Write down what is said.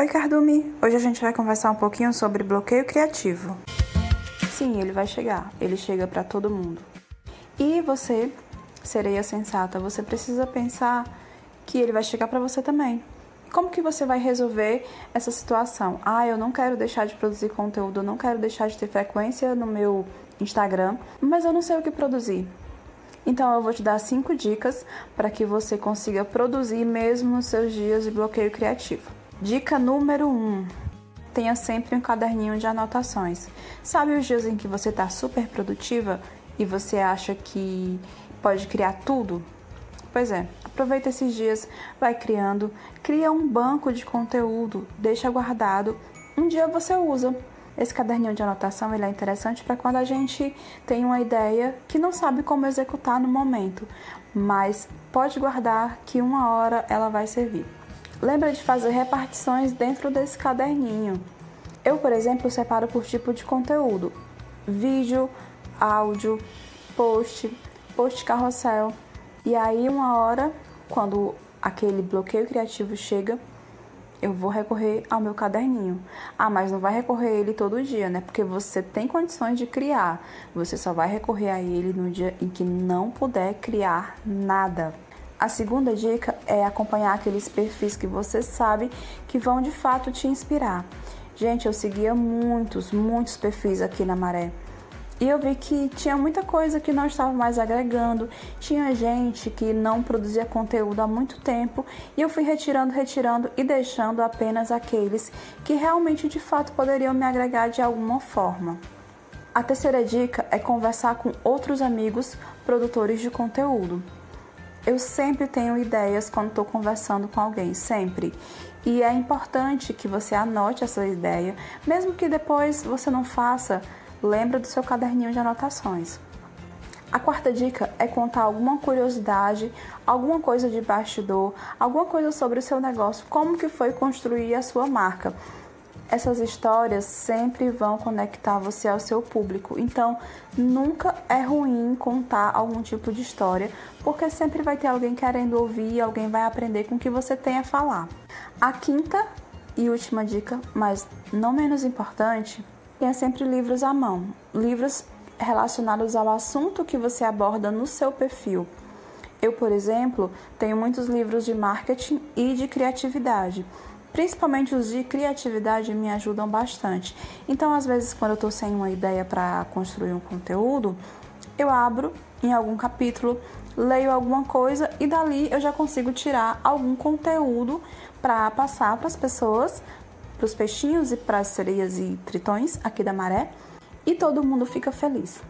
Oi, Cardume! Hoje a gente vai conversar um pouquinho sobre bloqueio criativo. Sim, ele vai chegar, ele chega para todo mundo. E você, sereia sensata, você precisa pensar que ele vai chegar para você também. Como que você vai resolver essa situação? Ah, eu não quero deixar de produzir conteúdo, eu não quero deixar de ter frequência no meu Instagram, mas eu não sei o que produzir. Então eu vou te dar cinco dicas para que você consiga produzir mesmo nos seus dias de bloqueio criativo. Dica número 1. Um, tenha sempre um caderninho de anotações. Sabe os dias em que você está super produtiva e você acha que pode criar tudo? Pois é, aproveita esses dias, vai criando, cria um banco de conteúdo, deixa guardado, um dia você usa. Esse caderninho de anotação ele é interessante para quando a gente tem uma ideia que não sabe como executar no momento, mas pode guardar que uma hora ela vai servir. Lembra de fazer repartições dentro desse caderninho. Eu, por exemplo, separo por tipo de conteúdo: vídeo, áudio, post, post carrossel. E aí, uma hora, quando aquele bloqueio criativo chega, eu vou recorrer ao meu caderninho. Ah, mas não vai recorrer a ele todo dia, né? Porque você tem condições de criar. Você só vai recorrer a ele no dia em que não puder criar nada. A segunda dica é acompanhar aqueles perfis que você sabe que vão de fato te inspirar. Gente, eu seguia muitos, muitos perfis aqui na Maré. E eu vi que tinha muita coisa que não estava mais agregando, tinha gente que não produzia conteúdo há muito tempo, e eu fui retirando, retirando e deixando apenas aqueles que realmente de fato poderiam me agregar de alguma forma. A terceira dica é conversar com outros amigos produtores de conteúdo. Eu sempre tenho ideias quando estou conversando com alguém, sempre. E é importante que você anote essa ideia, mesmo que depois você não faça, lembra do seu caderninho de anotações. A quarta dica é contar alguma curiosidade, alguma coisa de bastidor, alguma coisa sobre o seu negócio, como que foi construir a sua marca essas histórias sempre vão conectar você ao seu público. Então, nunca é ruim contar algum tipo de história, porque sempre vai ter alguém querendo ouvir, alguém vai aprender com o que você tem a falar. A quinta e última dica, mas não menos importante, tenha sempre livros à mão. Livros relacionados ao assunto que você aborda no seu perfil. Eu, por exemplo, tenho muitos livros de marketing e de criatividade. Principalmente os de criatividade me ajudam bastante. Então, às vezes, quando eu estou sem uma ideia para construir um conteúdo, eu abro em algum capítulo, leio alguma coisa e dali eu já consigo tirar algum conteúdo para passar para as pessoas, para os peixinhos e para as sereias e tritões aqui da maré, e todo mundo fica feliz.